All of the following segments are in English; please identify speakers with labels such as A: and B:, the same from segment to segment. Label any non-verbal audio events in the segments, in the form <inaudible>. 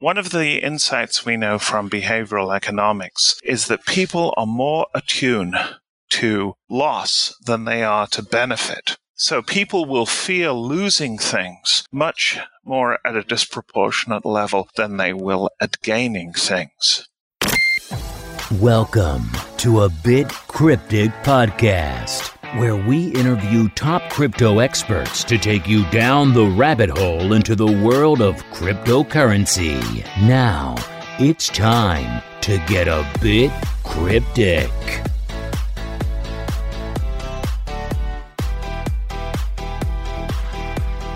A: One of the insights we know from behavioral economics is that people are more attuned to loss than they are to benefit. So people will fear losing things much more at a disproportionate level than they will at gaining things.
B: Welcome to a Bit Cryptic podcast, where we interview top crypto experts to take you down the rabbit hole into the world of cryptocurrency. Now, it's time to get a bit cryptic.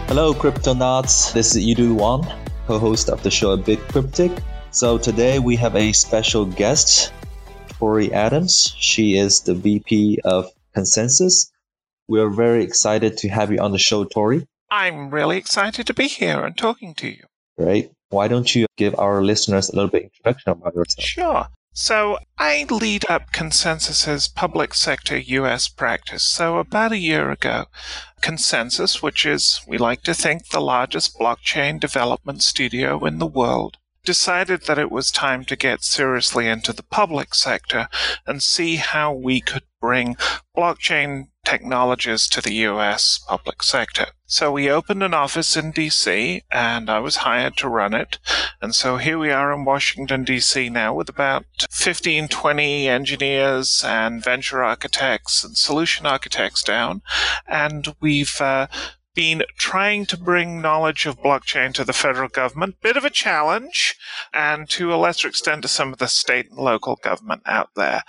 C: Hello, Cryptonauts. This is Yidu Wang, co-host of the show A Bit Cryptic. So today we have a special guest, Tori Adams. She is the VP of ConsenSys. We are very excited to have you on the show, Tori.
A: I'm really excited to be here and talking to you.
C: Great. Why don't you give our listeners a little bit introduction about yourself?
A: Sure. So I lead up ConsenSys's public sector US practice. So about a year ago, ConsenSys, which is, we like to think, the largest blockchain development studio in the world, decided that it was time to get seriously into the public sector and see how we could bring blockchain technologies to the US public sector. So we opened an office in DC and I was hired to run it. And so here we are in Washington, DC now with about 15, 20 engineers and venture architects and solution architects down. And we've uh, been trying to bring knowledge of blockchain to the federal government. Bit of a challenge, and to a lesser extent to some of the state and local government out there.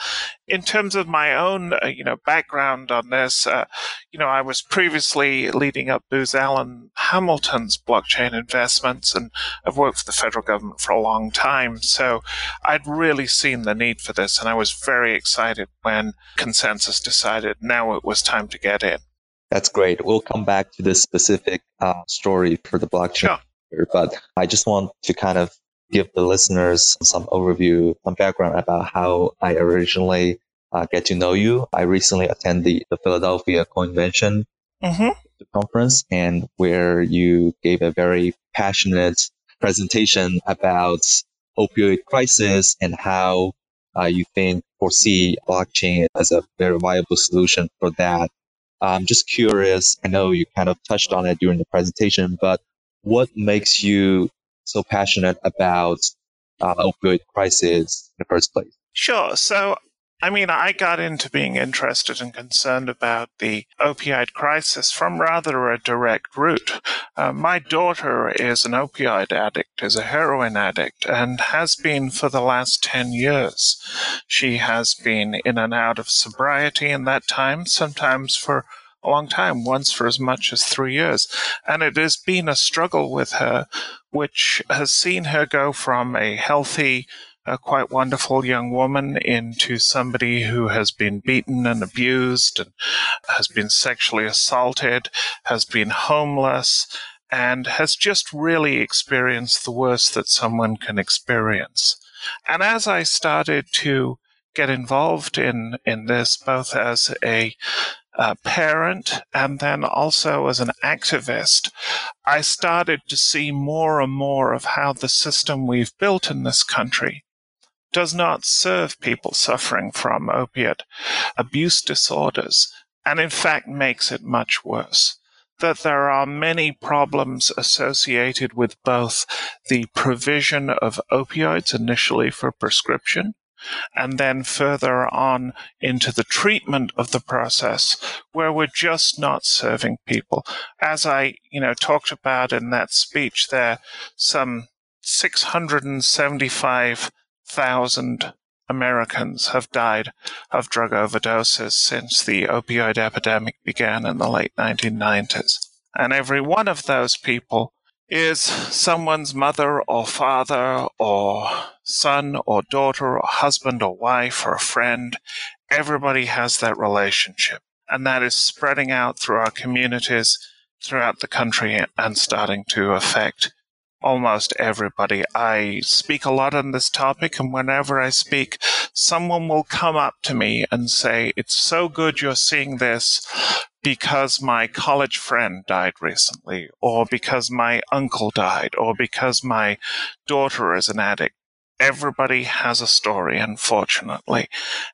A: In terms of my own, uh, you know, background on this, uh, you know, I was previously leading up Booz Allen Hamilton's blockchain investments, and I've worked for the federal government for a long time. So I'd really seen the need for this, and I was very excited when ConsenSys decided now it was time to get in.
C: That's great. We'll come back to this specific uh, story for the blockchain.
A: Sure.
C: But I just want to kind of give the listeners some overview, some background about how I originally uh, get to know you. I recently attended the, the Philadelphia Coinvention
A: mm-hmm.
C: conference and where you gave a very passionate presentation about opioid crisis and how uh, you think foresee blockchain as a very viable solution for that. I'm just curious. I know you kind of touched on it during the presentation, but what makes you so passionate about uh, opioid crisis in the first place?
A: Sure. So, I mean, I got into being interested and concerned about the opioid crisis from rather a direct route. Uh, my daughter is an opioid addict, is a heroin addict, and has been for the last 10 years. She has been in and out of sobriety in that time, sometimes for a long time, once for as much as three years. And it has been a struggle with her, which has seen her go from a healthy, a quite wonderful young woman into somebody who has been beaten and abused and has been sexually assaulted, has been homeless, and has just really experienced the worst that someone can experience. And as I started to get involved in, in this, both as a uh, parent and then also as an activist, I started to see more and more of how the system we've built in this country does not serve people suffering from opiate abuse disorders, and in fact makes it much worse. That there are many problems associated with both the provision of opioids initially for prescription and then further on into the treatment of the process where we're just not serving people. As I, you know, talked about in that speech there, some 675,000 Americans have died of drug overdoses since the opioid epidemic began in the late 1990s. And every one of those people is someone's mother or father or son or daughter or husband or wife or friend. Everybody has that relationship. And that is spreading out through our communities throughout the country and starting to affect almost everybody. I speak a lot on this topic, and whenever I speak, someone will come up to me and say, It's so good you're seeing this because my college friend died recently, or because my uncle died, or because my daughter is an addict. Everybody has a story, unfortunately.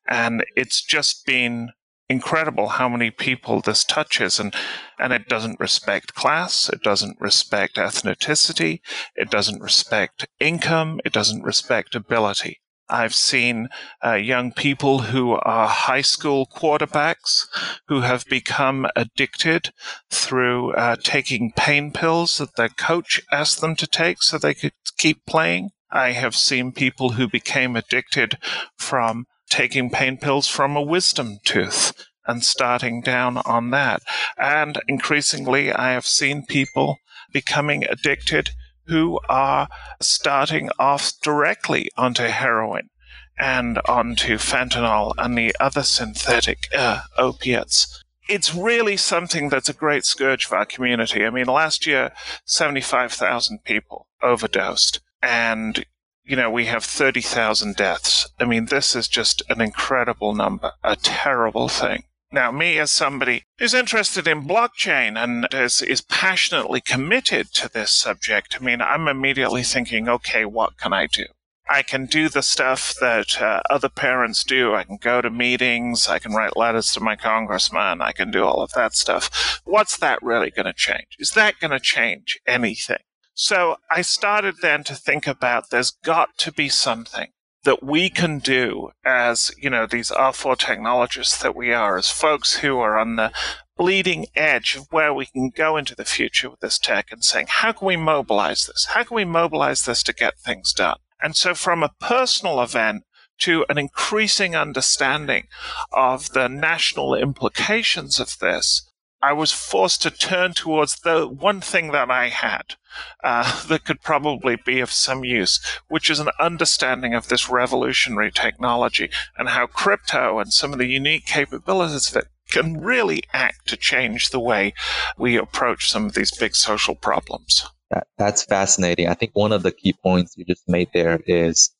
A: And it's just been incredible how many people this touches and and it doesn't respect class it doesn't respect ethnicity it doesn't respect income it doesn't respect ability I've seen uh, young people who are high school quarterbacks who have become addicted through uh, taking pain pills that their coach asked them to take so they could keep playing. I have seen people who became addicted from taking pain pills from a wisdom tooth and starting down on that. And increasingly, I have seen people becoming addicted who are starting off directly onto heroin and onto fentanyl and the other synthetic uh, opiates. It's really something that's a great scourge for our community. I mean, last year, 75,000 people overdosed. And you know, we have 30,000 deaths. I mean, this is just an incredible number, a terrible thing. Now, me as somebody who's interested in blockchain and is, is passionately committed to this subject, I mean, I'm immediately thinking, okay, what can I do? I can do the stuff that uh, other parents do. I can go to meetings. I can write letters to my congressman. I can do all of that stuff. What's that really going to change? Is that going to change anything? So I started then to think about there's got to be something that we can do as, you know, these R4 technologists that we are, as folks who are on the bleeding edge of where we can go into the future with this tech and saying, how can we mobilize this? How can we mobilize this to get things done? And so from a personal event to an increasing understanding of the national implications of this, I was forced to turn towards the one thing that I had uh, <laughs> that could probably be of some use, which is an understanding of this revolutionary technology and how crypto and some of the unique capabilities that can really act to change the way we approach some of these big social problems.
C: That, that's fascinating. I think one of the key points you just made there is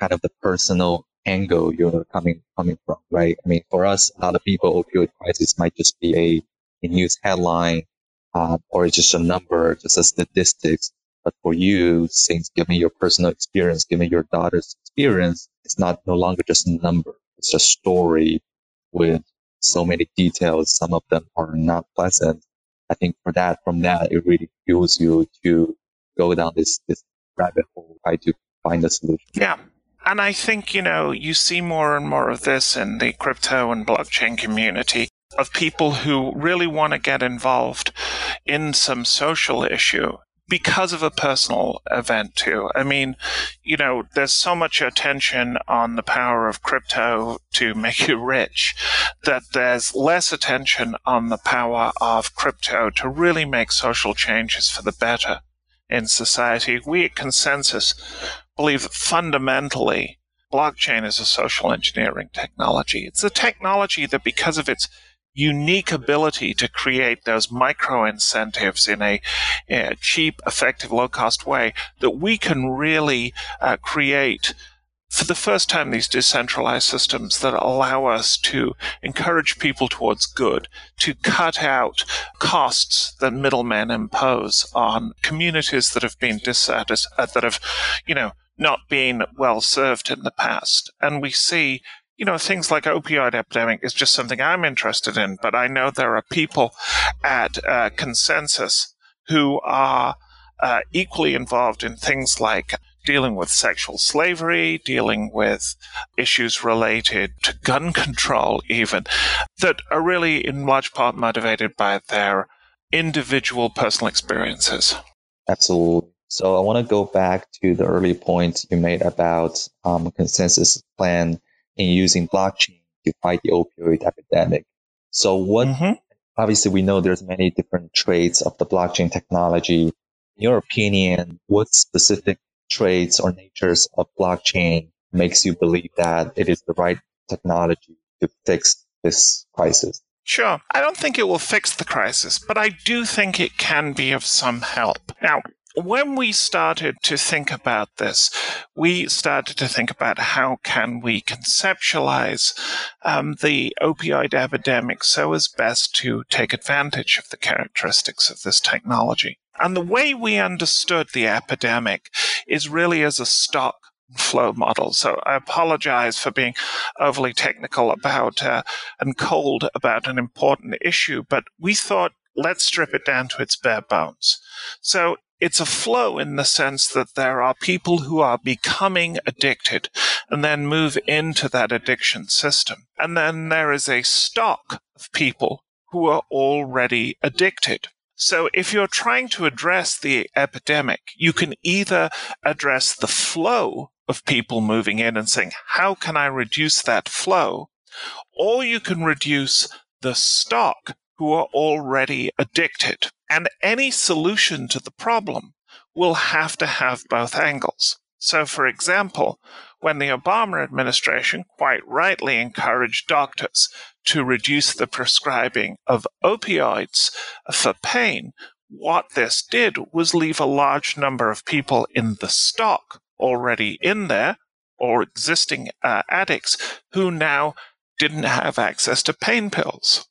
C: kind of the personal angle you're coming coming from, right? I mean, for us, a lot of people, opioid crisis might just be a news headline uh, or it's just a number, just a statistics. But for you, since given your personal experience, given your daughter's experience, it's not no longer just a number. It's a story with so many details. Some of them are not pleasant. I think for that, from that, it really fuels you to go down this, this rabbit hole, try to find a solution.
A: Yeah. And I think, you know, you see more and more of this in the crypto and blockchain community of people who really want to get involved in some social issue because of a personal event too. I mean, you know, there's so much attention on the power of crypto to make you rich that there's less attention on the power of crypto to really make social changes for the better in society. We at ConsenSys believe that fundamentally blockchain is a social engineering technology. It's a technology that because of its unique ability to create those micro incentives in a, a cheap, effective, low cost way that we can really uh, create for the first time these decentralized systems that allow us to encourage people towards good, to cut out costs that middlemen impose on communities that have been dissatisfied, uh, that have, you know, not been well served in the past. And we see you know, things like opioid epidemic is just something I'm interested in, but I know there are people at uh, ConsenSys who are uh, equally involved in things like dealing with sexual slavery, dealing with issues related to gun <laughs> control, even, that are really in large part motivated by their individual personal experiences.
C: Absolutely. So I want to go back to the early points you made about um, ConsenSys plan in using blockchain to fight the opioid epidemic. So what, mm-hmm. obviously we know there's many different traits of the blockchain technology. In your opinion, what specific traits or natures of blockchain makes you believe that it is the right technology to fix this crisis?
A: Sure. I don't think it will fix the crisis, but I do think it can be of some help. Now, when we started to think about this, we started to think about how can we conceptualize um, the opioid epidemic so as best to take advantage of the characteristics of this technology. And the way we understood the epidemic is really as a stock flow model. So I apologize for being overly technical about uh, and cold about an important issue, but we thought let's strip it down to its bare bones. So it's a flow in the sense that there are people who are becoming addicted and then move into that addiction system. And then there is a stock of people who are already addicted. So if you're trying to address the epidemic, you can either address the flow of people moving in and saying, how can I reduce that flow? Or you can reduce the stock who are already addicted. And any solution to the problem will have to have both angles. So, for example, when the Obama administration quite rightly encouraged doctors to reduce the prescribing of opioids for pain, what this did was leave a large number of people in the stock already in there or existing uh, addicts who now didn't have access to pain pills.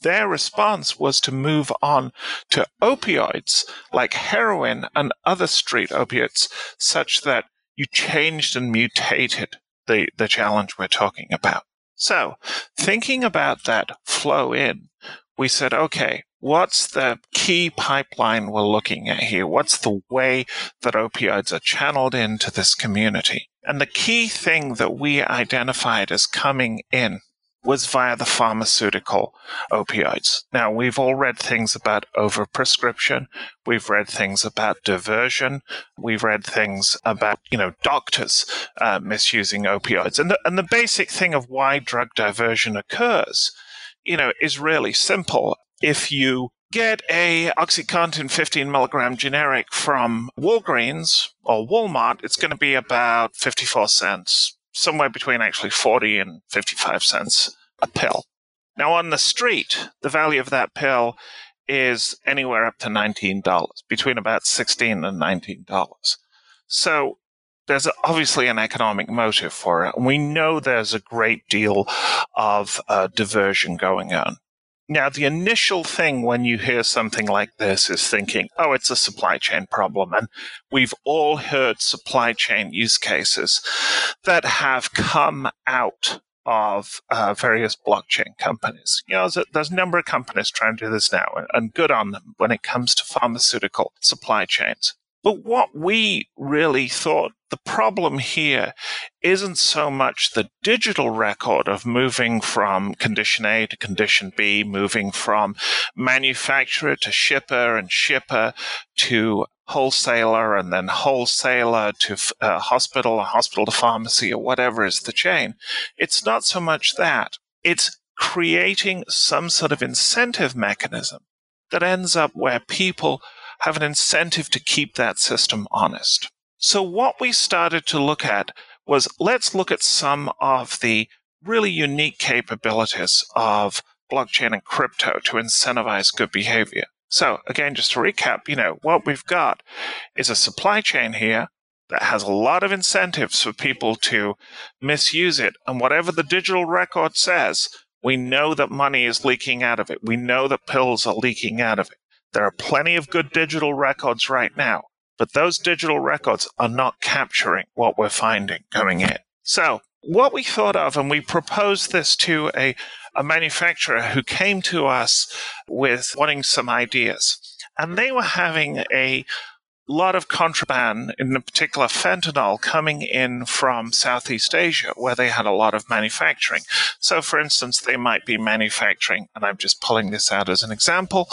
A: Their response was to move on to opioids like heroin and other street opiates, such that you changed and mutated the, the challenge we're talking about. So, thinking about that flow in, we said, okay, what's the key pipeline we're looking at here? What's the way that opioids are channeled into this community? And the key thing that we identified as coming in was via the pharmaceutical opioids. Now, we've all read things about overprescription. We've read things about diversion. We've read things about, you know, doctors uh, misusing opioids. And the, and the basic thing of why drug diversion occurs, you know, is really simple. If you get a oxycontin 15 milligram generic from walgreens or walmart it's going to be about 54 cents somewhere between actually 40 and 55 cents a pill. Now, on the street, the value of that pill is anywhere up to $19, between about 16 and $19. So there's obviously an economic motive for it. And we know there's a great deal of uh, diversion going on. Now, the initial thing when you hear something like this is thinking, oh, it's a supply chain problem. And we've all heard supply chain use cases that have come out of uh, various blockchain companies. You know, there's a, there's a, number of companies trying to do this now, and good on them when it comes to pharmaceutical supply chains. But what we really thought the problem here isn't so much the digital record of moving from condition A to condition B, moving from manufacturer to shipper and shipper to wholesaler and then wholesaler to uh, hospital, hospital to pharmacy, or whatever is the chain. It's not so much that. It's creating some sort of incentive mechanism that ends up where people have an incentive to keep that system honest. So what we started to look at was let's look at some of the really unique capabilities of blockchain and crypto to incentivize good behavior. So again, just to recap, you know, what we've got is a supply chain here that has a lot of incentives for people to misuse it. And whatever the digital record says, we know that money is leaking out of it. We know that pills are leaking out of it. There are plenty of good digital records right now, but those digital records are not capturing what we're finding coming in. So, what we thought of, and we proposed this to a, a manufacturer who came to us with wanting some ideas. And they were having a lot of contraband, in particular fentanyl, coming in from Southeast Asia, where they had a lot of manufacturing. So, for instance, they might be manufacturing, and I'm just pulling this out as an example,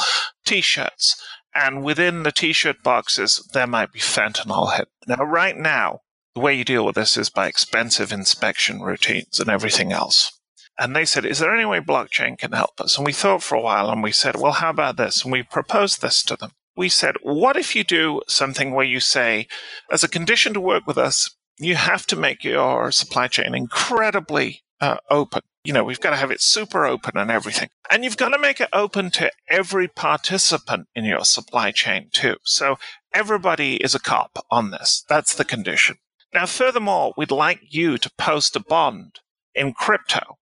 A: t shirts. And within the t shirt boxes, there might be fentanyl hidden. Now, right now, the way you deal with this is by expensive inspection routines and everything else. And they said, Is there any way blockchain can help us? And we thought for a while and we said, Well, how about this? And we proposed this to them we said, what if you do something where you say, as a condition to work with us, you have to make your supply chain incredibly uh, open. You know, we've got to have it super open and everything. And you've got to make it open to every participant in your supply chain too. So everybody is a cop on this. That's the condition. Now, furthermore, we'd like you to post a bond in crypto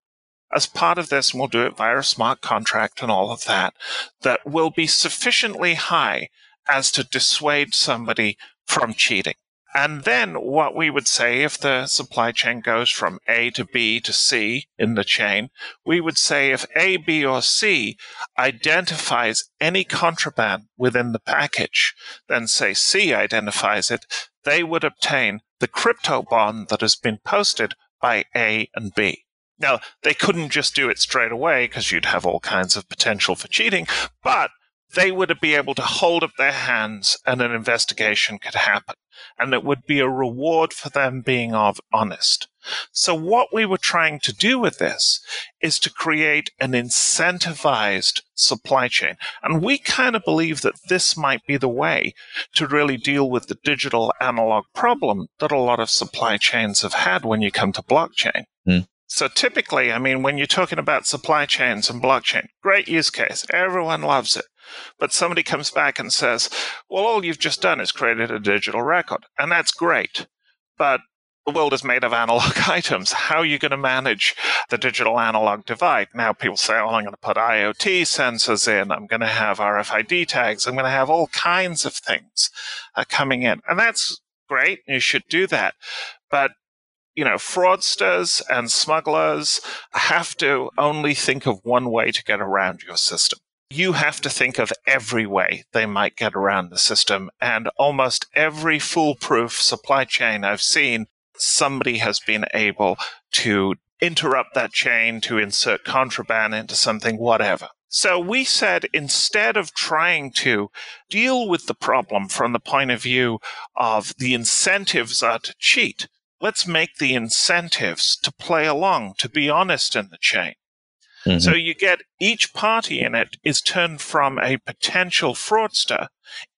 A: as part of this, and we'll do it via a smart contract and all of that, that will be sufficiently high as to dissuade somebody from cheating. And then what we would say if the supply chain goes from A to B to C in the chain, we would say if A, B, or C identifies any contraband within the package, then say C identifies it, they would obtain the crypto bond that has been posted by A and B. Now, they couldn't just do it straight away because you'd have all kinds of potential for cheating, but they would be able to hold up their hands and an investigation could happen. And it would be a reward for them being of honest. So what we were trying to do with this is to create an incentivized supply chain. And we kind of believe that this might be the way to really deal with the digital analog problem that a lot of supply chains have had when you come to blockchain. Mm. So typically, I mean, when you're talking about supply chains and blockchain, great use case. Everyone loves it. But somebody comes back and says, well, all you've just done is created a digital record. And that's great. But the world is made of analog <laughs> items. How are you going to manage the digital analog divide? Now people say, oh, I'm going to put IoT sensors in. I'm going to have RFID tags. I'm going to have all kinds of things uh, coming in. And that's great. You should do that. But you know, fraudsters and smugglers have to only think of one way to get around your system. You have to think of every way they might get around the system. And almost every foolproof supply chain I've seen, somebody has been able to interrupt that chain to insert contraband into something, whatever. So we said instead of trying to deal with the problem from the point of view of the incentives are to cheat, let's make the incentives to play along, to be honest in the chain. Mm-hmm. So you get each party in it is turned from a potential fraudster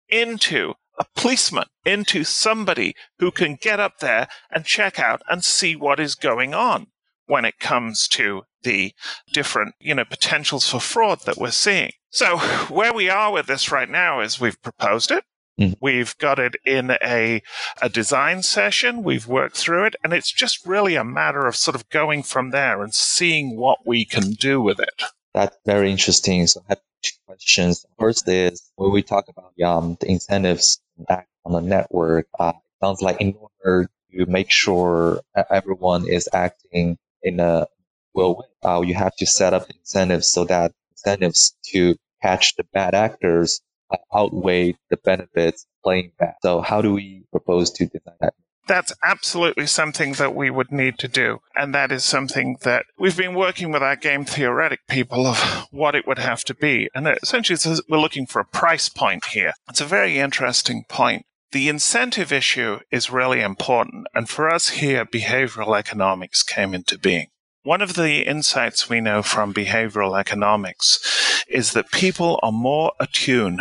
A: into a policeman, into somebody who can get up there and check out and see what is going on when it comes to the different, you know, potentials for fraud that we're seeing. So where we are with this right now is we've proposed it. Mm. We've got it in a, a design session. We've worked through it, and it's just really a matter of sort of going from there and seeing what we can do with it.
C: That's very interesting. So I have two questions. First is when we talk about um, the incentives back on the network, uh, it sounds like in order to make sure everyone is acting in a well way, uh, you have to set up incentives so that incentives to catch the bad actors Uh, outweigh the benefits playing back. So how do we propose to design that?
A: That's absolutely something that we would need to do. And that is something that we've been working with our game theoretic people of what it would have to be. And essentially, we're looking for a price point here. It's a very interesting point. The incentive issue is really important. And for us here, behavioral economics came into being. One of the insights we know from behavioral economics is that people are more attuned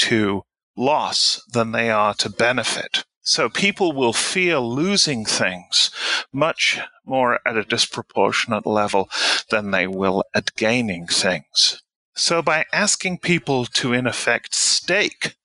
A: to loss than they are to benefit. So people will fear losing things much more at a disproportionate level than they will at gaining things. So by asking people to in effect stake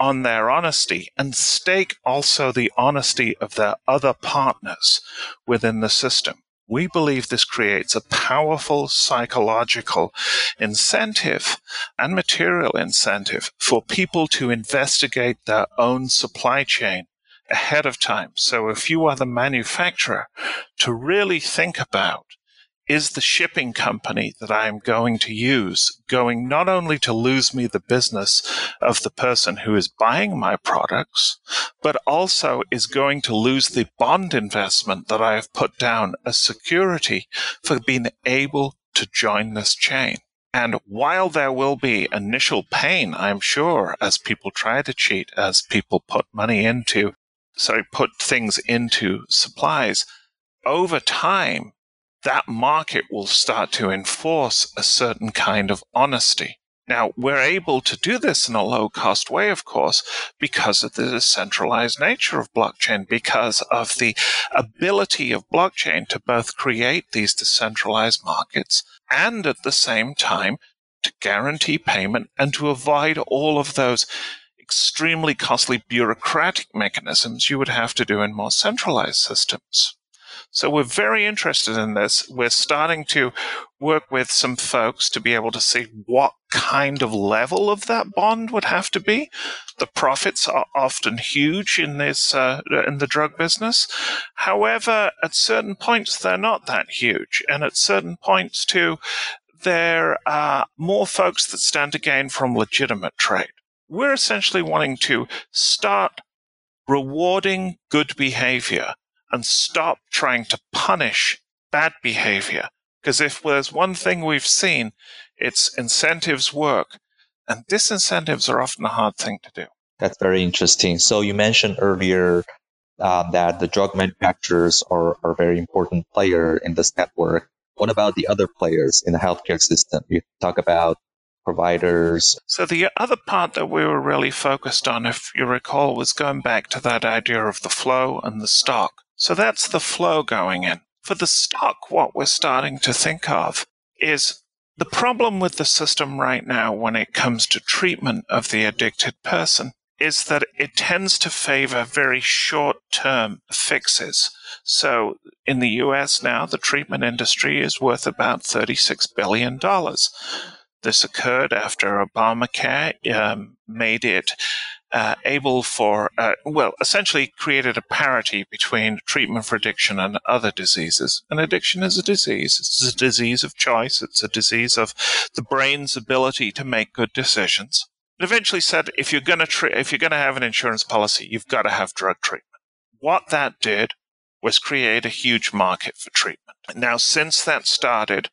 A: on their honesty and stake also the honesty of their other partners within the system, we believe this creates a powerful psychological incentive and material incentive for people to investigate their own supply chain ahead of time. So if you are the manufacturer, to really think about is the shipping company that I am going to use going not only to lose me the business of the person who is buying my products, but also is going to lose the bond investment that I have put down as security for being able to join this chain. And while there will be initial pain, I'm sure, as people try to cheat, as people put money into, sorry, put things into supplies, over time, that market will start to enforce a certain kind of honesty. Now, we're able to do this in a low cost way, of course, because of the decentralized nature of blockchain, because of the ability of blockchain to both create these decentralized markets and at the same time to guarantee payment and to avoid all of those extremely costly bureaucratic mechanisms you would have to do in more centralized systems. So we're very interested in this. We're starting to work with some folks to be able to see what kind of level of that bond would have to be. The profits are often huge in this uh, in the drug business. However, at certain points they're not that huge, and at certain points too, there are more folks that stand to gain from legitimate trade. We're essentially wanting to start rewarding good behavior and stop trying to punish bad behavior. Because if there's one thing we've seen, it's incentives work, and disincentives are often a hard thing to do.
C: That's very interesting. So you mentioned earlier uh, that the drug manufacturers are, are a very important player in this network. What about the other players in the healthcare system? You talk about providers.
A: So the other part that we were really focused on, if you recall, was going back to that idea of the flow and the stock. So that's the flow going in. For the stock, what we're starting to think of is the problem with the system right now when it comes to treatment of the addicted person is that it tends to favor very short term fixes. So in the US now, the treatment industry is worth about $36 billion. This occurred after Obamacare um, made it uh, able for, uh, well, essentially created a parity between treatment for addiction and other diseases. And addiction is a disease. It's a disease of choice. It's a disease of the brain's ability to make good decisions. It eventually said if you're going to tre- if you're going to have an insurance policy, you've got to have drug treatment. What that did was create a huge market for treatment. Now, since that started,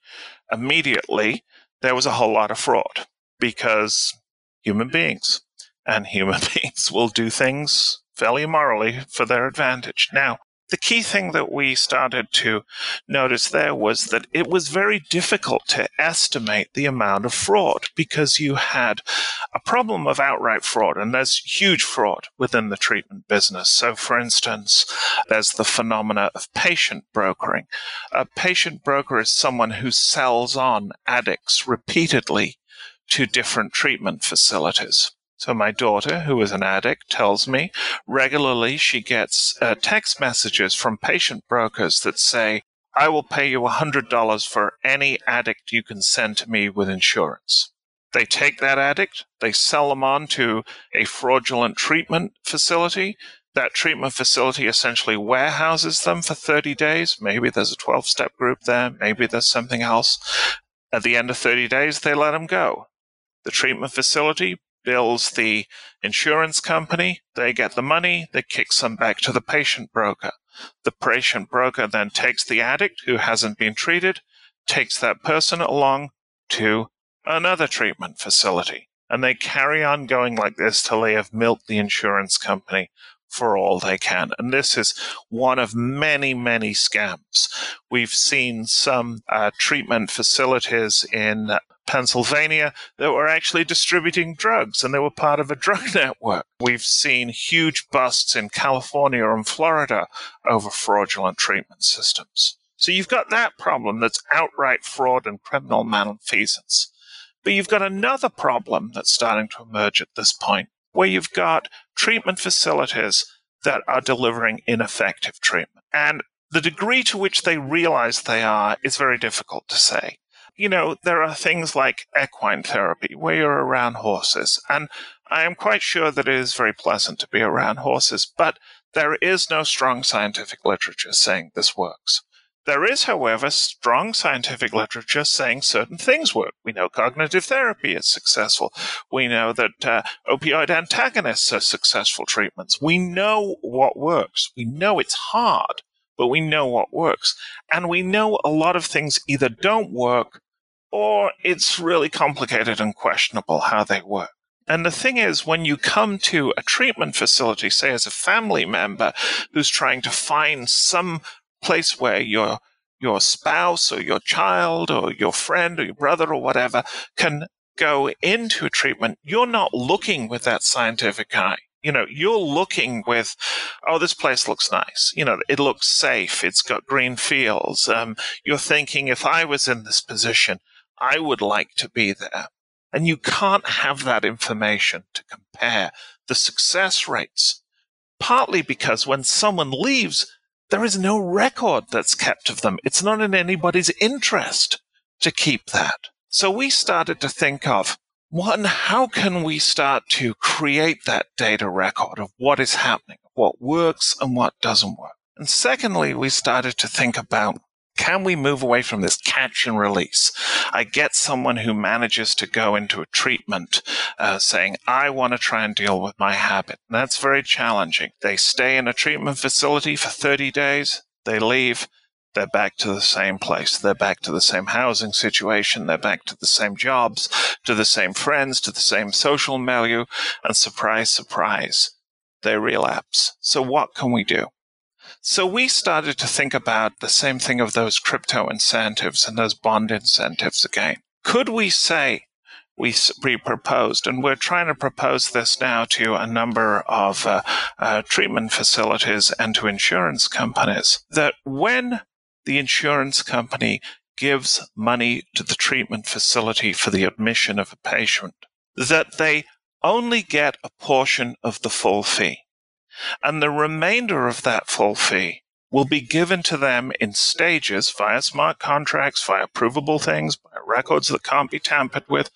A: immediately there was a whole lot of fraud because human beings and human <laughs> beings will do things fairly morally for their advantage. Now, the key thing that we started to notice there was that it was very difficult to estimate the amount of fraud because you had a problem of outright fraud, and there's huge fraud within the treatment business. So, for instance, there's the phenomena of patient brokering. A patient broker is someone who sells on addicts repeatedly to different treatment facilities. So my daughter, who is an addict, tells me regularly she gets uh, text messages from patient brokers that say, I will pay you $100 for any addict you can send to me with insurance. They take that addict, they sell them on to a fraudulent treatment facility. That treatment facility essentially warehouses them for 30 days. Maybe there's a 12 step group there. Maybe there's something else. At the end of 30 days, they let them go. The treatment facility bills the insurance company, they get the money, they kick some back to the patient broker. The patient broker then takes the addict who hasn't been treated, takes that person along to another treatment facility. And they carry on going like this till they have milked the insurance company for all they can. And this is one of many, many scams. We've seen some uh, treatment facilities in Pennsylvania that were actually distributing drugs and they were part of a drug <laughs> network. We've seen huge busts in California and Florida over fraudulent treatment systems. So you've got that problem that's outright fraud and criminal malfeasance. But you've got another problem that's starting to emerge at this point, where you've got treatment facilities that are delivering ineffective treatment. And the degree to which they realize they are is very difficult to say you know, there are things like equine therapy where you're around horses. And I am quite sure that it is very pleasant to be around horses, but there is no strong scientific literature saying this works. There is, however, strong scientific literature saying certain things work. We know cognitive therapy is successful. We know that uh, opioid antagonists are successful treatments. We know what works. We know it's hard, but we know what works. And we know a lot of things either don't work or it's really complicated and questionable how they work. And the thing is, when you come to a treatment facility, say as a family member who's trying to find some place where your your spouse or your child or your friend or your brother or whatever can go into a treatment, you're not looking with that scientific eye. You know, you're looking with, oh, this place looks nice. You know, it looks safe. It's got green fields. Um, you're thinking, if I was in this position, I would like to be there. And you can't have that information to compare the success rates. Partly because when someone leaves, there is no record that's kept of them. It's not in anybody's interest to keep that. So we started to think of one, how can we start to create that data record of what is happening, what works and what doesn't work? And secondly, we started to think about can we move away from this catch and release? I get someone who manages to go into a treatment uh, saying, I want to try and deal with my habit. And that's very challenging. They stay in a treatment facility for 30 days, they leave, they're back to the same place. They're back to the same housing situation. They're back to the same jobs, to the same friends, to the same social milieu. And surprise, surprise, they relapse. So what can we do? So we started to think about the same thing of those crypto incentives and those bond incentives again. Could we say, we, we proposed, and we're trying to propose this now to a number of uh, uh, treatment facilities and to insurance companies, that when the insurance company gives money to the treatment facility for the admission of a patient, that they only get a portion of the full fee. And the remainder of that full fee will be given to them in stages via smart contracts, via provable things, by records that can't be tampered with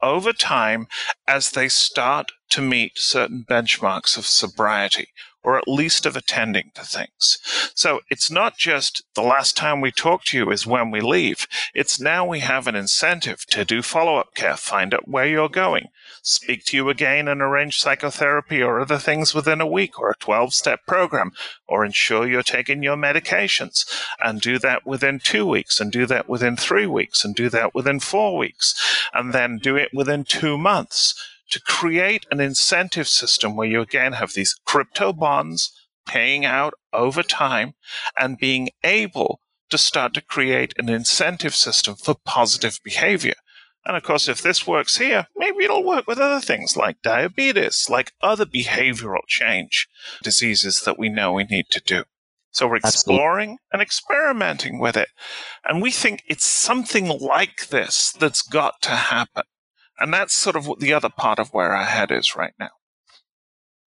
A: over time as they start to meet certain benchmarks of sobriety or at least of attending to things. So it's not just the last time we talk to you is when we leave. It's now we have an incentive to do follow up care, find out where you're going, speak to you again and arrange psychotherapy or other things within a week or a 12 step program, or ensure you're taking your medications and do that within two weeks and do that within three weeks and do that within four weeks and then do it within two months to create an incentive system where you again have these crypto bonds paying out over time and being able to start to create an incentive system for positive behavior. And of course, if this works here, maybe it'll work with other things like diabetes, like other behavioral change diseases that we know we need to do. So we're exploring Absolutely. and experimenting with it. And we think it's something like this that's got to happen. And that's sort of the other part of where our head is right now.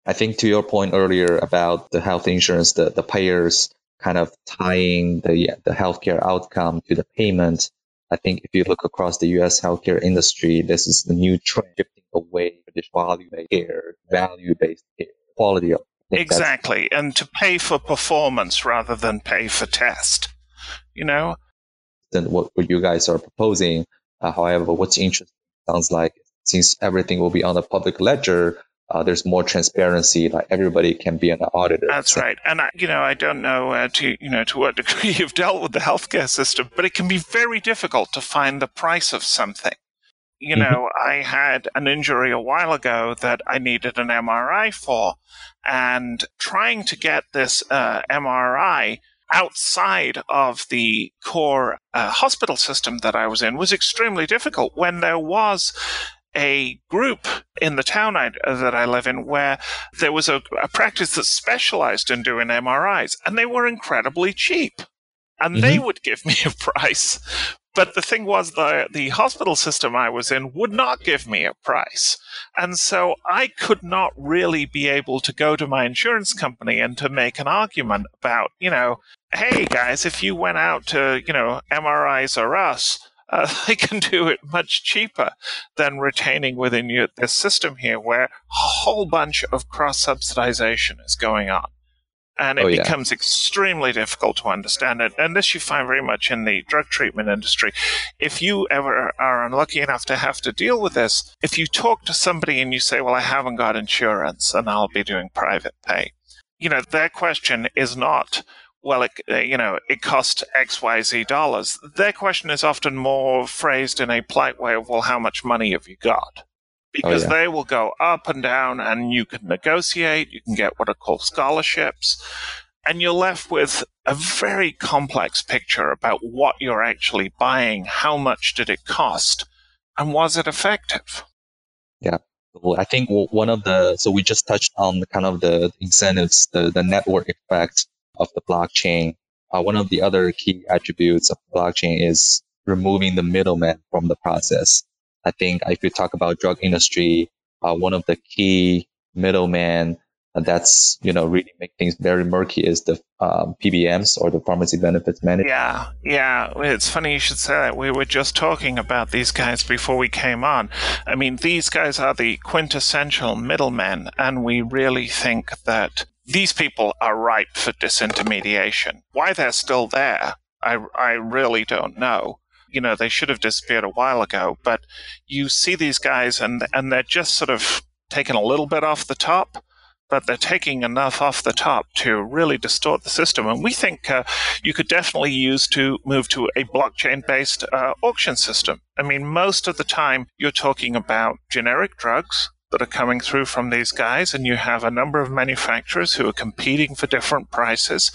C: I think to your point earlier about the health insurance, the, the payers kind of tying the, the healthcare outcome to the payment. I think if you look across the US healthcare industry, this is the new trend shifting away from this value-based care, value-based care, quality of
A: Exactly. And to pay for performance rather than pay for test, you know?
C: Then what, what you guys are proposing. Uh, however, what's interesting sounds like since everything will be on the public ledger, uh, there's more transparency. Like everybody can be an auditor.
A: That's right. And I, you know, I don't know uh, to you know to what degree <laughs> you've dealt with the healthcare system, but it can be very difficult to find the price of something. You mm-hmm. know, I had an injury a while ago that I needed an MRI for, and trying to get this uh, MRI outside of the core uh, hospital system that I was in was extremely difficult when there was a group in the town I, that I live in where there was a, a, practice that specialized in doing MRIs, and they were incredibly cheap. And mm-hmm. they would give <laughs> me a price but the thing was, the, the hospital system I was in would not give me a price. And so I could not really be able to go to my insurance company and to make an argument about, you know, hey guys, if you went out to, you know, MRIs or us, uh, <laughs> they can do it much cheaper than retaining within your, this system here where a whole bunch of cross subsidization is going on and it oh, yeah. becomes extremely difficult to understand it. And this you find very much in the drug treatment industry. If you ever are unlucky enough to have to deal with this, if you talk to somebody and you say, Well, I haven't got insurance and I'll be doing private pay, you know, their question is not, well, it, uh, you know, it cost X, Y, Z dollars. Their question is often more phrased in a polite way of, well, how much money have you got? Because oh, yeah. they will go up and down and you can negotiate, you can get what are called scholarships, and you're left with a very complex picture about what you're actually buying, how much did it cost, and was it effective?
C: Yeah. Well, I think one of the, so we just touched on kind of the incentives, the, the network effect of the blockchain. Uh, one of the other key attributes of blockchain is removing the middleman from the process. I think if you talk about drug industry, uh, one of the key middlemen that's you know really make things very murky is the um, PBMs or the pharmacy benefits manager.
A: Yeah, yeah. It's funny you should say that. We were just talking about these guys before we came on. I mean, these guys are the quintessential middlemen, and we really think that these people are ripe for disintermediation. Why they're still there, I I really don't know you know they should have disappeared a while ago but you see these guys and and they're just sort of taking a little bit off the top but they're taking enough off the top to really distort the system. And we think uh, you could definitely use to move to a blockchain based uh, auction system. I mean, most of the time you're talking about generic drugs that are coming through from these guys, and you have a number of manufacturers who are competing for different prices.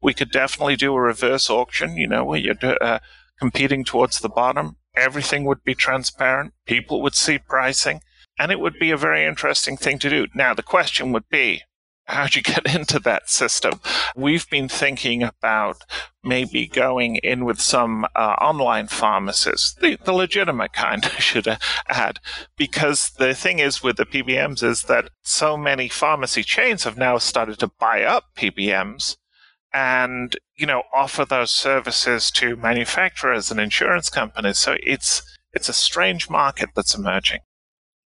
A: We could definitely do a reverse auction, you know, where you're uh, competing towards the bottom. Everything would be transparent. People would see pricing and it would be a very interesting thing to do. Now, the question would be, how'd you get <laughs> into that system? We've been thinking about maybe going in with some uh, online pharmacies, the, the legitimate kind, <laughs> I should add, because the thing is with the PBMs is that so many pharmacy chains have now started to buy up PBMs and you know offer those services to manufacturers and insurance companies. So it's it's a strange market that's emerging.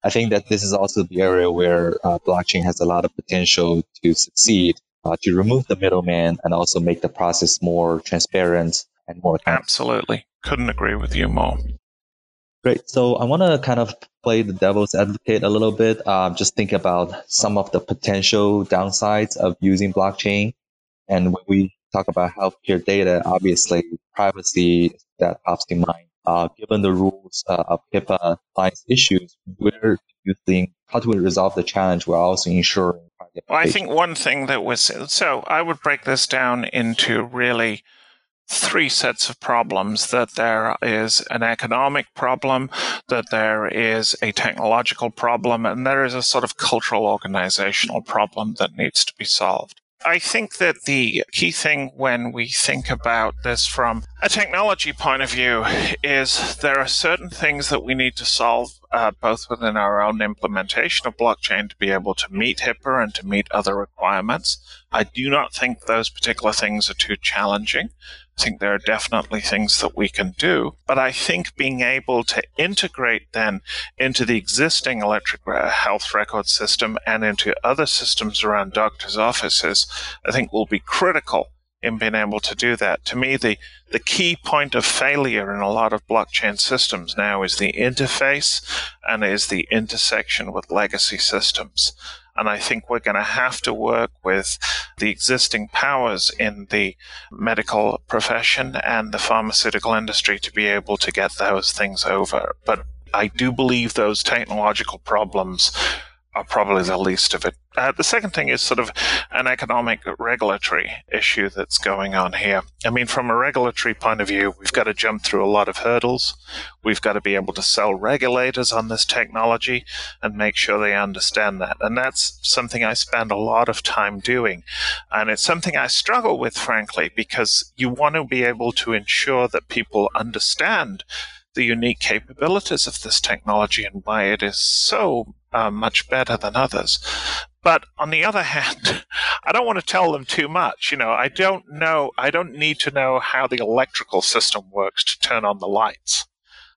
C: I think that this is also the area where uh, blockchain has a lot of potential to succeed, uh, to remove the middleman and also make the process more transparent and more.
A: Absolutely. Couldn't agree with you more.
C: Great. So I want to kind of play the devil's advocate a little bit. Um, just think about some of the potential downsides of using blockchain. And when we talk about healthcare data, obviously privacy that pops to mind uh, given the rules uh, of HIPAA compliance issues, where do you think how do we resolve the challenge while also ensuring?
A: Well, I think one thing that was so I would break this down into really three sets of problems that there is an economic problem, that there is a technological problem, and there is a sort of cultural organizational problem that needs to be solved. I think that the key thing when we think about this from a technology point of view is there are certain things that we need to solve uh, both within our own implementation of blockchain to be able to meet HIPAA and to meet other requirements. I do not think those particular things are too challenging. I think there are definitely things that we can do, but I think being able to integrate then into the existing electric uh, health record system and into other systems around doctors' offices, I think will be critical in being able to do that. To me, the, the key point of failure in a lot of blockchain systems now is the interface and is the intersection with legacy systems. And I think we're going to have to work with the existing powers in the medical profession and the pharmaceutical industry to be able to get those things over. But I do believe those technological problems are probably the least of it. Uh, the second thing is sort of an economic regulatory issue that's going on here. I mean, from a regulatory point of view, we've got to jump through a lot of hurdles. We've got to be able to sell regulators on this technology and make sure they understand that. And that's something I spend a lot of time doing. And it's something I struggle with, frankly, because you want to be able to ensure that people understand the unique capabilities of this technology and why it is so uh, much better than others. But on the other hand, <laughs> I don't want to tell them too much. You know, I don't know, I don't need to know how the electrical system works to turn on the lights.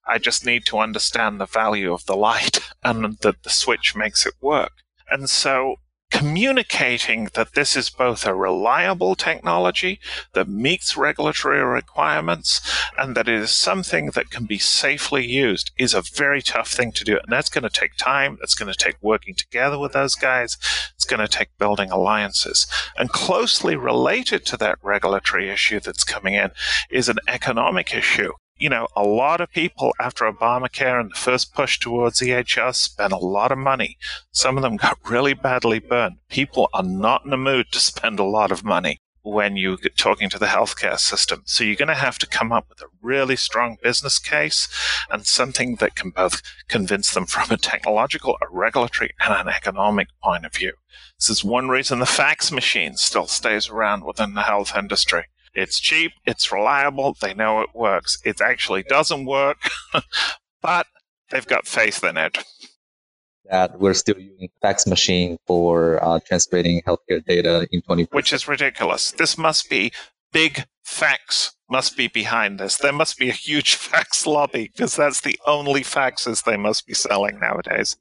A: I just need to understand the value of the light <laughs> and that the switch makes it work. And so communicating that this is both a reliable technology that meets regulatory requirements and that it is something that can be safely used is a very tough thing to do. And that's going to take time. That's going to take working together with those guys. It's going to take building alliances. And closely related to that regulatory issue that's coming in is an economic issue you know, a lot of people after Obamacare and the first push towards EHRs spent a lot of money. Some of them got <laughs> really badly burned. People are not in the mood to spend a lot of money when you get talking to the healthcare system. So you're going to have to come up with a really strong business case and something that can both convince them <laughs> from a technological, a regulatory, and an economic point of view. This is one reason the fax machine still stays around within the health industry. It's cheap, it's reliable, they know it works. It actually doesn't work, <laughs> but they've got faith in it.
C: that we're still using fax machine for uh, transmitting healthcare data in 20
A: Which is ridiculous. This must be big fax must be behind this. There must be a huge <laughs> fax lobby because that's the only faxes they must be selling nowadays.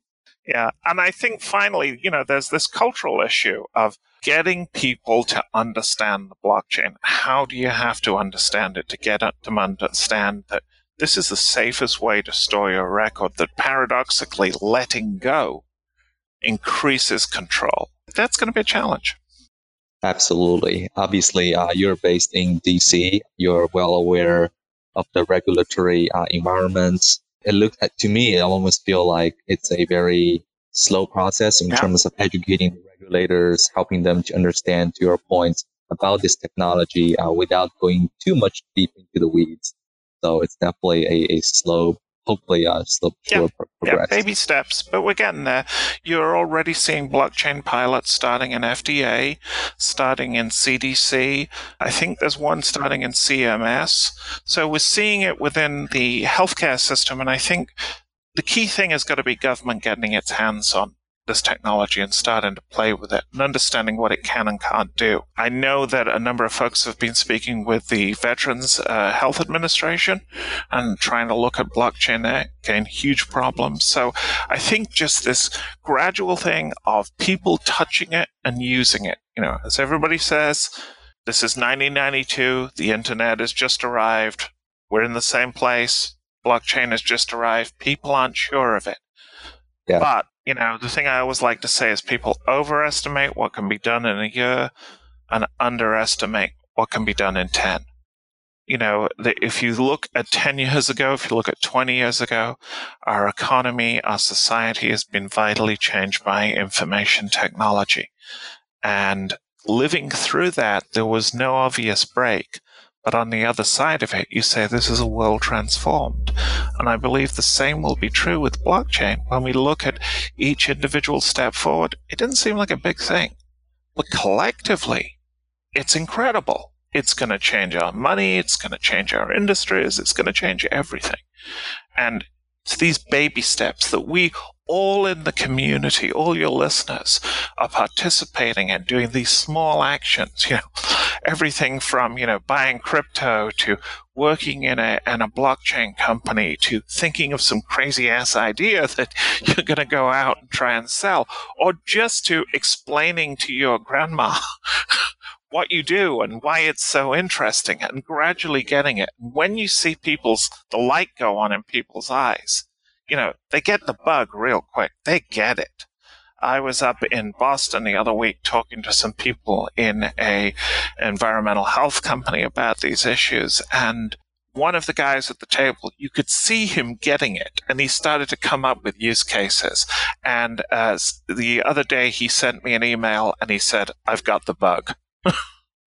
A: Yeah. And I think finally, you know, there's this cultural issue of getting people to understand the blockchain. How do you have to understand it to get them to understand that this is the safest way to store your record, that paradoxically letting go increases control? That's going to be a challenge.
C: Absolutely. Obviously, uh, you're based in DC. You're well aware of the regulatory uh, environments. It looks to me, I almost feel like it's a very slow process in yeah. terms of educating the regulators, helping them to understand, to your points, about this technology uh, without going too much deep into the weeds. So it's definitely a, a slow hopefully uh, still,
A: yeah. progress. Yeah, baby steps, but we're getting there. You're already seeing blockchain pilots starting in FDA, starting in CDC. I think there's one starting in CMS. So we're seeing it within the healthcare system, and I think the key thing has got to be government getting its hands on this technology and starting to play with it and understanding what it can and can't do. I know that a number of folks have been speaking with the Veterans uh, Health Administration and trying to look at blockchain there, again, huge problems. So I think just this gradual thing of people touching it and using it. You know, as everybody says, this is 1992, the internet has just arrived, we're in the same place, blockchain has just arrived, people aren't sure of it. Yeah. But you know, the thing I always like to say is people overestimate what can be done in a year and underestimate what can be done in 10. You know, if you look at 10 years ago, if you look at 20 years ago, our economy, our society has been vitally changed by information technology. And living through that, there was no obvious break. But on the other side of it, you say this is a world transformed. And I believe the same will be true with blockchain. When we look at each individual step forward, it didn't seem like a big thing. But collectively, it's incredible. It's going to change our money. It's going to change our industries. It's going to change everything. And it's these baby steps that we all in the community, all your listeners are participating and doing these small actions, you know, everything from, you know, buying crypto to working in a, in a blockchain company to thinking of some crazy ass idea <laughs> that you're going to go out and try and sell or just to explaining to your grandma <laughs> what you do and why it's so interesting and gradually getting it. When you see people's, the light go on in people's eyes, you know, they get the bug real quick. They get it. I was up in Boston the other week talking to some people in a environmental health company about these issues and one of the guys at the table, you could see him getting it, and he started to come up with use cases. And uh, the other day, he sent me an email and he said, "I've got the bug." <laughs>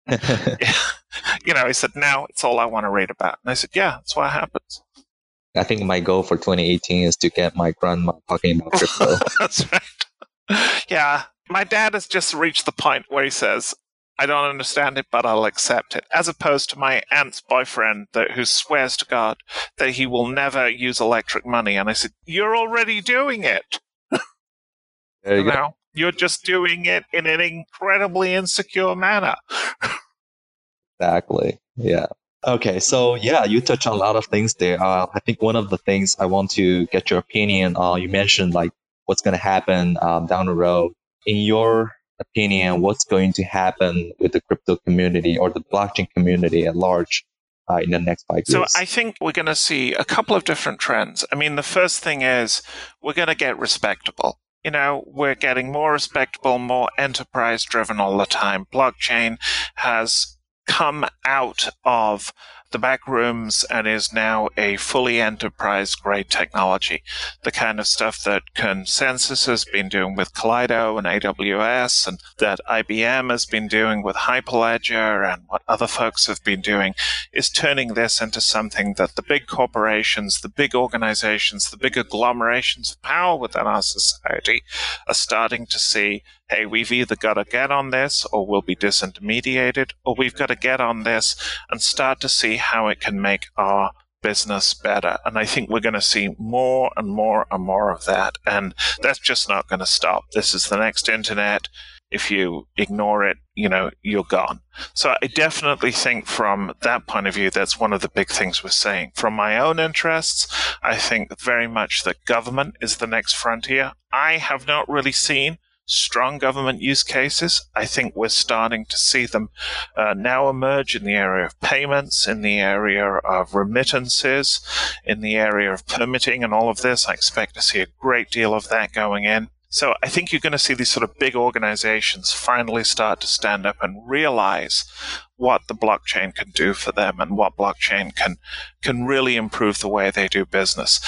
A: <laughs> <laughs> you know, he said, "Now it's all I want to read about." And I said, "Yeah, that's what happens."
C: I think my goal for 2018 is to get my grandma talking about crypto. <laughs>
A: That's right. Yeah. My dad has just reached the point where he says, I don't understand it, but I'll accept it. As opposed to my aunt's boyfriend that, who swears to God that he will never use electric money. And I said, You're already doing it.
C: There you, you
A: know, you're just doing it in an incredibly insecure manner. <laughs>
C: exactly. Yeah. Okay, so yeah, you touch on a lot of things there. Uh, I think one of the things I want to get your opinion on, you mentioned like what's going to happen um, down the road. In your opinion, what's going to happen with the crypto community or the blockchain community at large uh, in the next five years?
A: So I think we're going to see a couple of different trends. I mean, the first thing is we're going to get respectable you know, we're getting more respectable, more enterprise driven all the time. Blockchain has come out of the back rooms and is now a fully enterprise grade technology. The kind of stuff that ConsenSys has been doing with Kaleido and AWS and that IBM has been doing with Hyperledger and what other folks have been doing is turning this into something that the big corporations, the big organizations, the big agglomerations of power within our society are starting to see hey, we've either got to get on this or we'll be disintermediated, or we've got to get on this and start to see how it can make our business better. And I think we're going to see more and more and more of that. And that's just not going to stop. This is the next internet. If you ignore it, you know, you're gone. So I definitely think from that point of view, that's one of the big things we're saying. From my own interests, I think very much that government is the next frontier. I have not really seen strong government use cases. I think we're starting to see them uh, now emerge in the area of payments, in the area of remittances, in the area of permitting, and all of this. I expect to see a great deal of that going in. So I think you're going to see these sort of big organizations finally start to stand up and realize what the blockchain can do for them and what blockchain can can really improve the way they do business.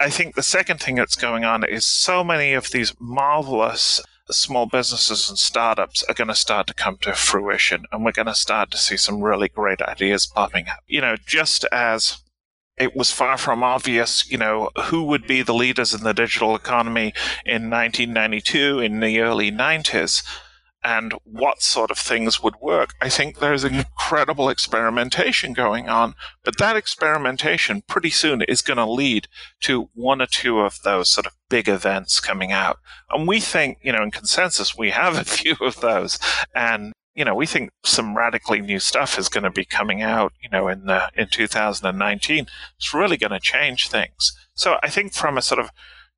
A: I think the second thing that's going on is so many of these marvelous small businesses and startups are going to start to come to fruition and we're going to start to see some really great ideas popping up. You know, just as it was far from obvious, you know, who would be the leaders in the digital economy in 1992, in the early 90s, and what sort of things would work. I think there's incredible experimentation going on, but that experimentation pretty soon is going to lead to one or two of those sort of big events coming out. And we think, you know, in ConsenSys, we have a <laughs> few of those. And you know, we think some radically new stuff is going to be coming out, you know, in the, in 2019. It's really going to change things. So I think from a sort of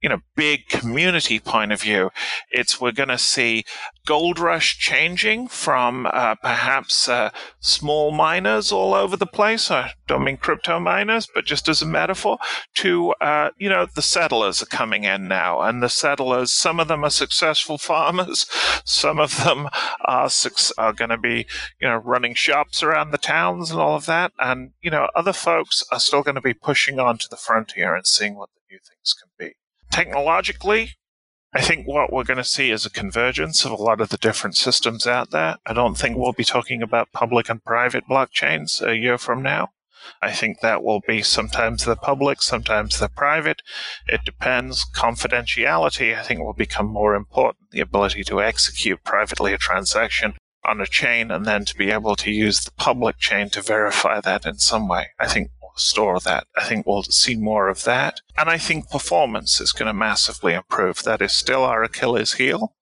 A: you know, big community point of view, it's we're going to see gold rush changing from uh, perhaps uh, small miners all over the place. I don't mean crypto miners, but just as a metaphor, to, uh, you know, the settlers are coming in now. And the settlers, some of them are successful <laughs> farmers, some of them are, are going to be, you know, running shops around the towns and all of that. And, you know, other folks are still going to be pushing on to the frontier and seeing what the new things can be technologically, I think what we're going to see is a convergence of a lot of the different systems out there. I don't think we'll be talking about public and private blockchains a year from now. I think that will be sometimes the public, sometimes the private. It depends. Confidentiality, I think, will become more important. The ability to execute privately a transaction on a chain and then to be able to use the public chain to verify that in some way. I think store that. I think we'll see more of that. And I think performance is going to massively improve. That is still our Achilles heel.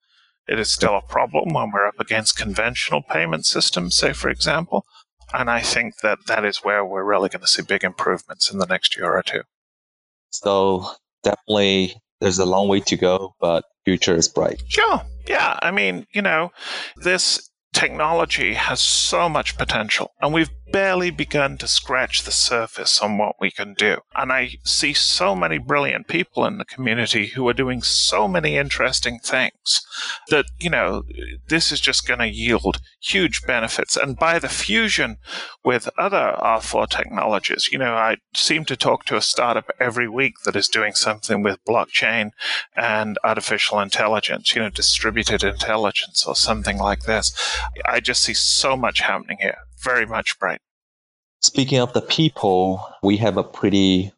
A: It is still a problem when we're up against conventional payment systems, say, for example. And I think that that is where we're really going to see big improvements in the next year or two.
C: So definitely there's a long way to go, but future is bright.
A: Sure. Yeah. I mean, you know, this technology has so much potential and we've barely begun to scratch the surface on what we can do. And I see so many brilliant people in the community who are doing so many interesting things that, you know, this is just going to yield huge benefits. And by the fusion with other R4 technologies, you know, I seem to talk to a startup every week that is doing something with blockchain and artificial intelligence, you know, distributed intelligence or something like this. I just see so much happening here very much bright.
C: Speaking of the people, we have a pretty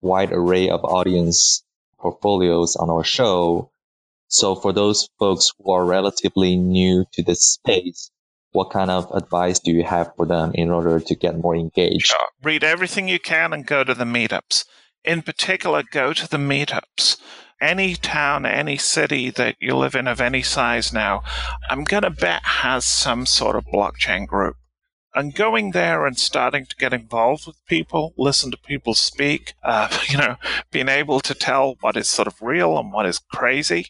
C: wide array of audience portfolios on our show. So for those folks who are relatively new to this space, what kind of advice do you have for them in order to get more engaged? Sure.
A: Read everything you can and go to the meetups. In particular, go to the meetups. Any town, any city that you live in of any size now, I'm going to bet has some sort of blockchain group and going there and starting to get involved with people, listen to people speak, uh, <laughs> you know, being able to tell what is sort of real and what is crazy,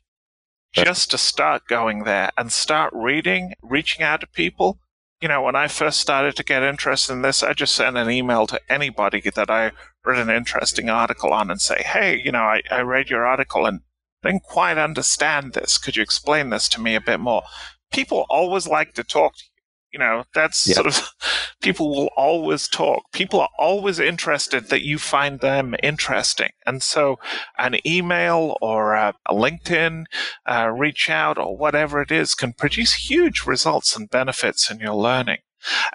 A: just to start going there and start reading, reaching out to people. You know, when I first started to get interested in this, I just sent an email to anybody that I read an interesting article on and say, hey, you know, I, I read your article and didn't quite understand this. Could you explain this to me a bit more? People always like to talk to you know, that's yep. sort of <laughs> people will always talk. People are always interested that you find them interesting. And so an email or a, a LinkedIn uh, reach out or whatever it is can produce huge results and benefits in your learning.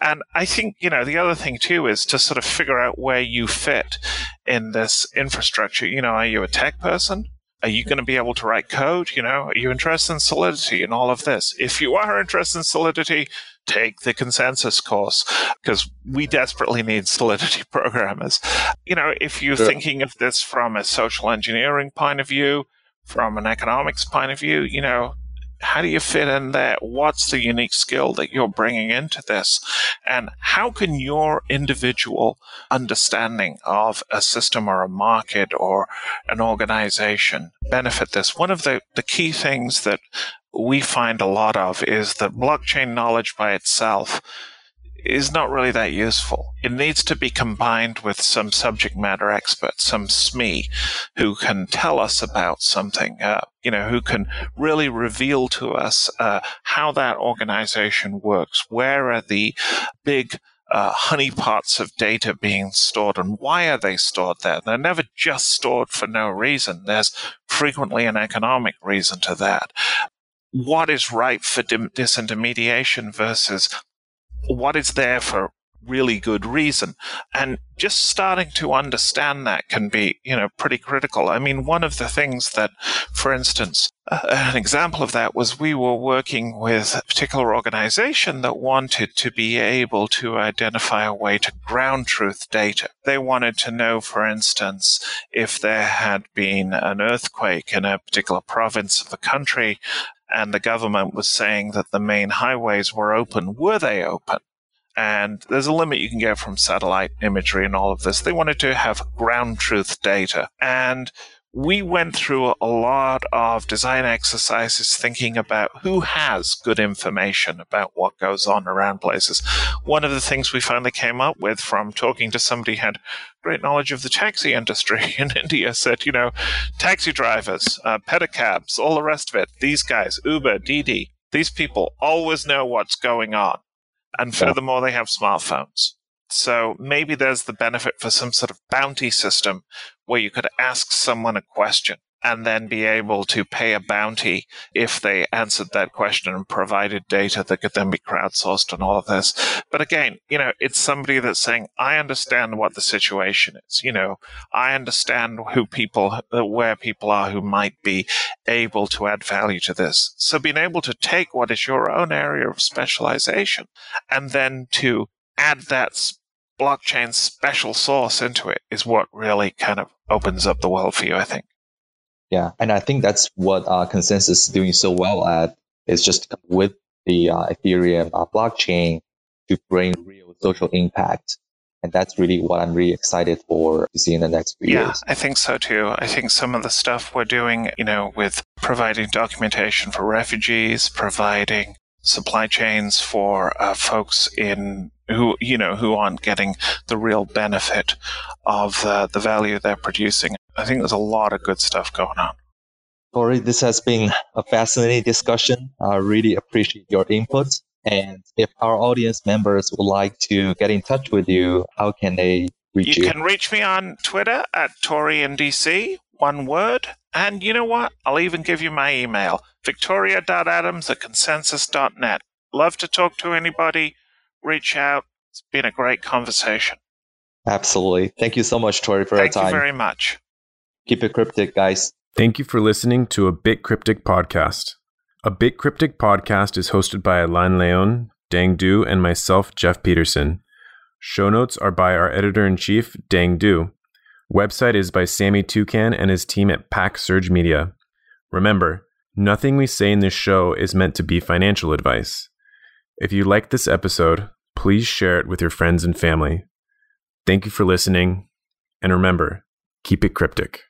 A: And I think, you know, the other thing too is to sort of figure out where you fit in this infrastructure. You know, are you a tech person? Are you going to be able to write code? You know, are you interested in Solidity and all of this? If you are interested in Solidity, take the ConsenSys course because we desperately need solidity <laughs> programmers. You know, if you're sure. thinking of this from a social engineering point of view, from an economics point of view, you know, how do you fit in there? What's the unique skill that you're bringing into this? And how can your individual understanding of a system or a market or an organization benefit this? One of the, the key things that we find a lot of is that blockchain knowledge by itself is not really that useful. It needs to be combined with some subject matter expert, some SME, who can tell us about something, uh, you know, who can really reveal to us uh, how that organization works. Where are the big uh, honeypots of data being stored and why are they stored there? They're never just stored for no reason. There's frequently an economic reason to that. What is ripe for disintermediation versus what is there for really good reason. And just starting to understand that can be, you know, pretty critical. I mean, one of the things that, for instance, uh, an example of that was we were working with a particular organization that wanted to be able to identify a way to ground truth data. They wanted to know, for instance, if there had been an earthquake in a particular province of the country and the government was saying that the main highways were open. Were they open? And there's a limit you can get from satellite imagery and all of this. They wanted to have ground truth data. And we went through a lot of design exercises thinking about who has good information about what goes on around places. One of the things we finally came up with from talking to somebody who had great knowledge of the taxi <laughs> industry in India said, you know, taxi drivers, uh, pedicabs, all the rest of it, these guys, Uber, Didi, these people always know what's going on. And furthermore, they have smartphones. So maybe there's the benefit for some sort of bounty system where you could ask someone a question and then be able to pay a bounty if they answered that question and provided data that could then be crowdsourced and all of this. But again, you know, it's somebody that's saying, I understand what the situation is. You know, I understand who people, where people are who might be able to add value to this. So being able to take what is your own area of specialization and then to add that blockchain special sauce into it is what really kind of opens up the world for you, I think.
C: Yeah, and I think that's what uh, ConsenSys is doing so well at is just with the uh, Ethereum uh, blockchain to bring real social impact. And that's really what I'm really excited for to see in the next few
A: yeah,
C: years.
A: Yeah, I think so too. I think some of the stuff we're doing, you know, with providing documentation for refugees, providing supply chains for uh, folks in who you know who aren't getting the real benefit of uh, the value they're producing. I think there's a lot of good stuff going on.
C: Tori, this has been a fascinating discussion. I really appreciate your input. And if our audience members would like to get in touch with you, how can they reach you?
A: You can reach me on Twitter at ToriInDC, one word. And you know what? I'll even give you my email, victoria.adams at consensys.net. Love to talk to anybody. Reach out. It's been a great conversation.
C: Absolutely. Thank you so much, Tori, for
A: Thank
C: your time.
A: Thank you very much.
C: Keep it cryptic, guys.
D: Thank you for listening to a Bit Cryptic podcast. A Bit Cryptic podcast is hosted by Alain Leon, Dang Du, and myself, Jeff Peterson. Show notes are by our editor in chief, Dang Du. Website is by Sammy Toucan and his team at Pack Surge Media. Remember, nothing we say in this show is meant to be financial advice. If you like this episode, please share it with your friends and family. Thank you for listening, and remember, keep it cryptic.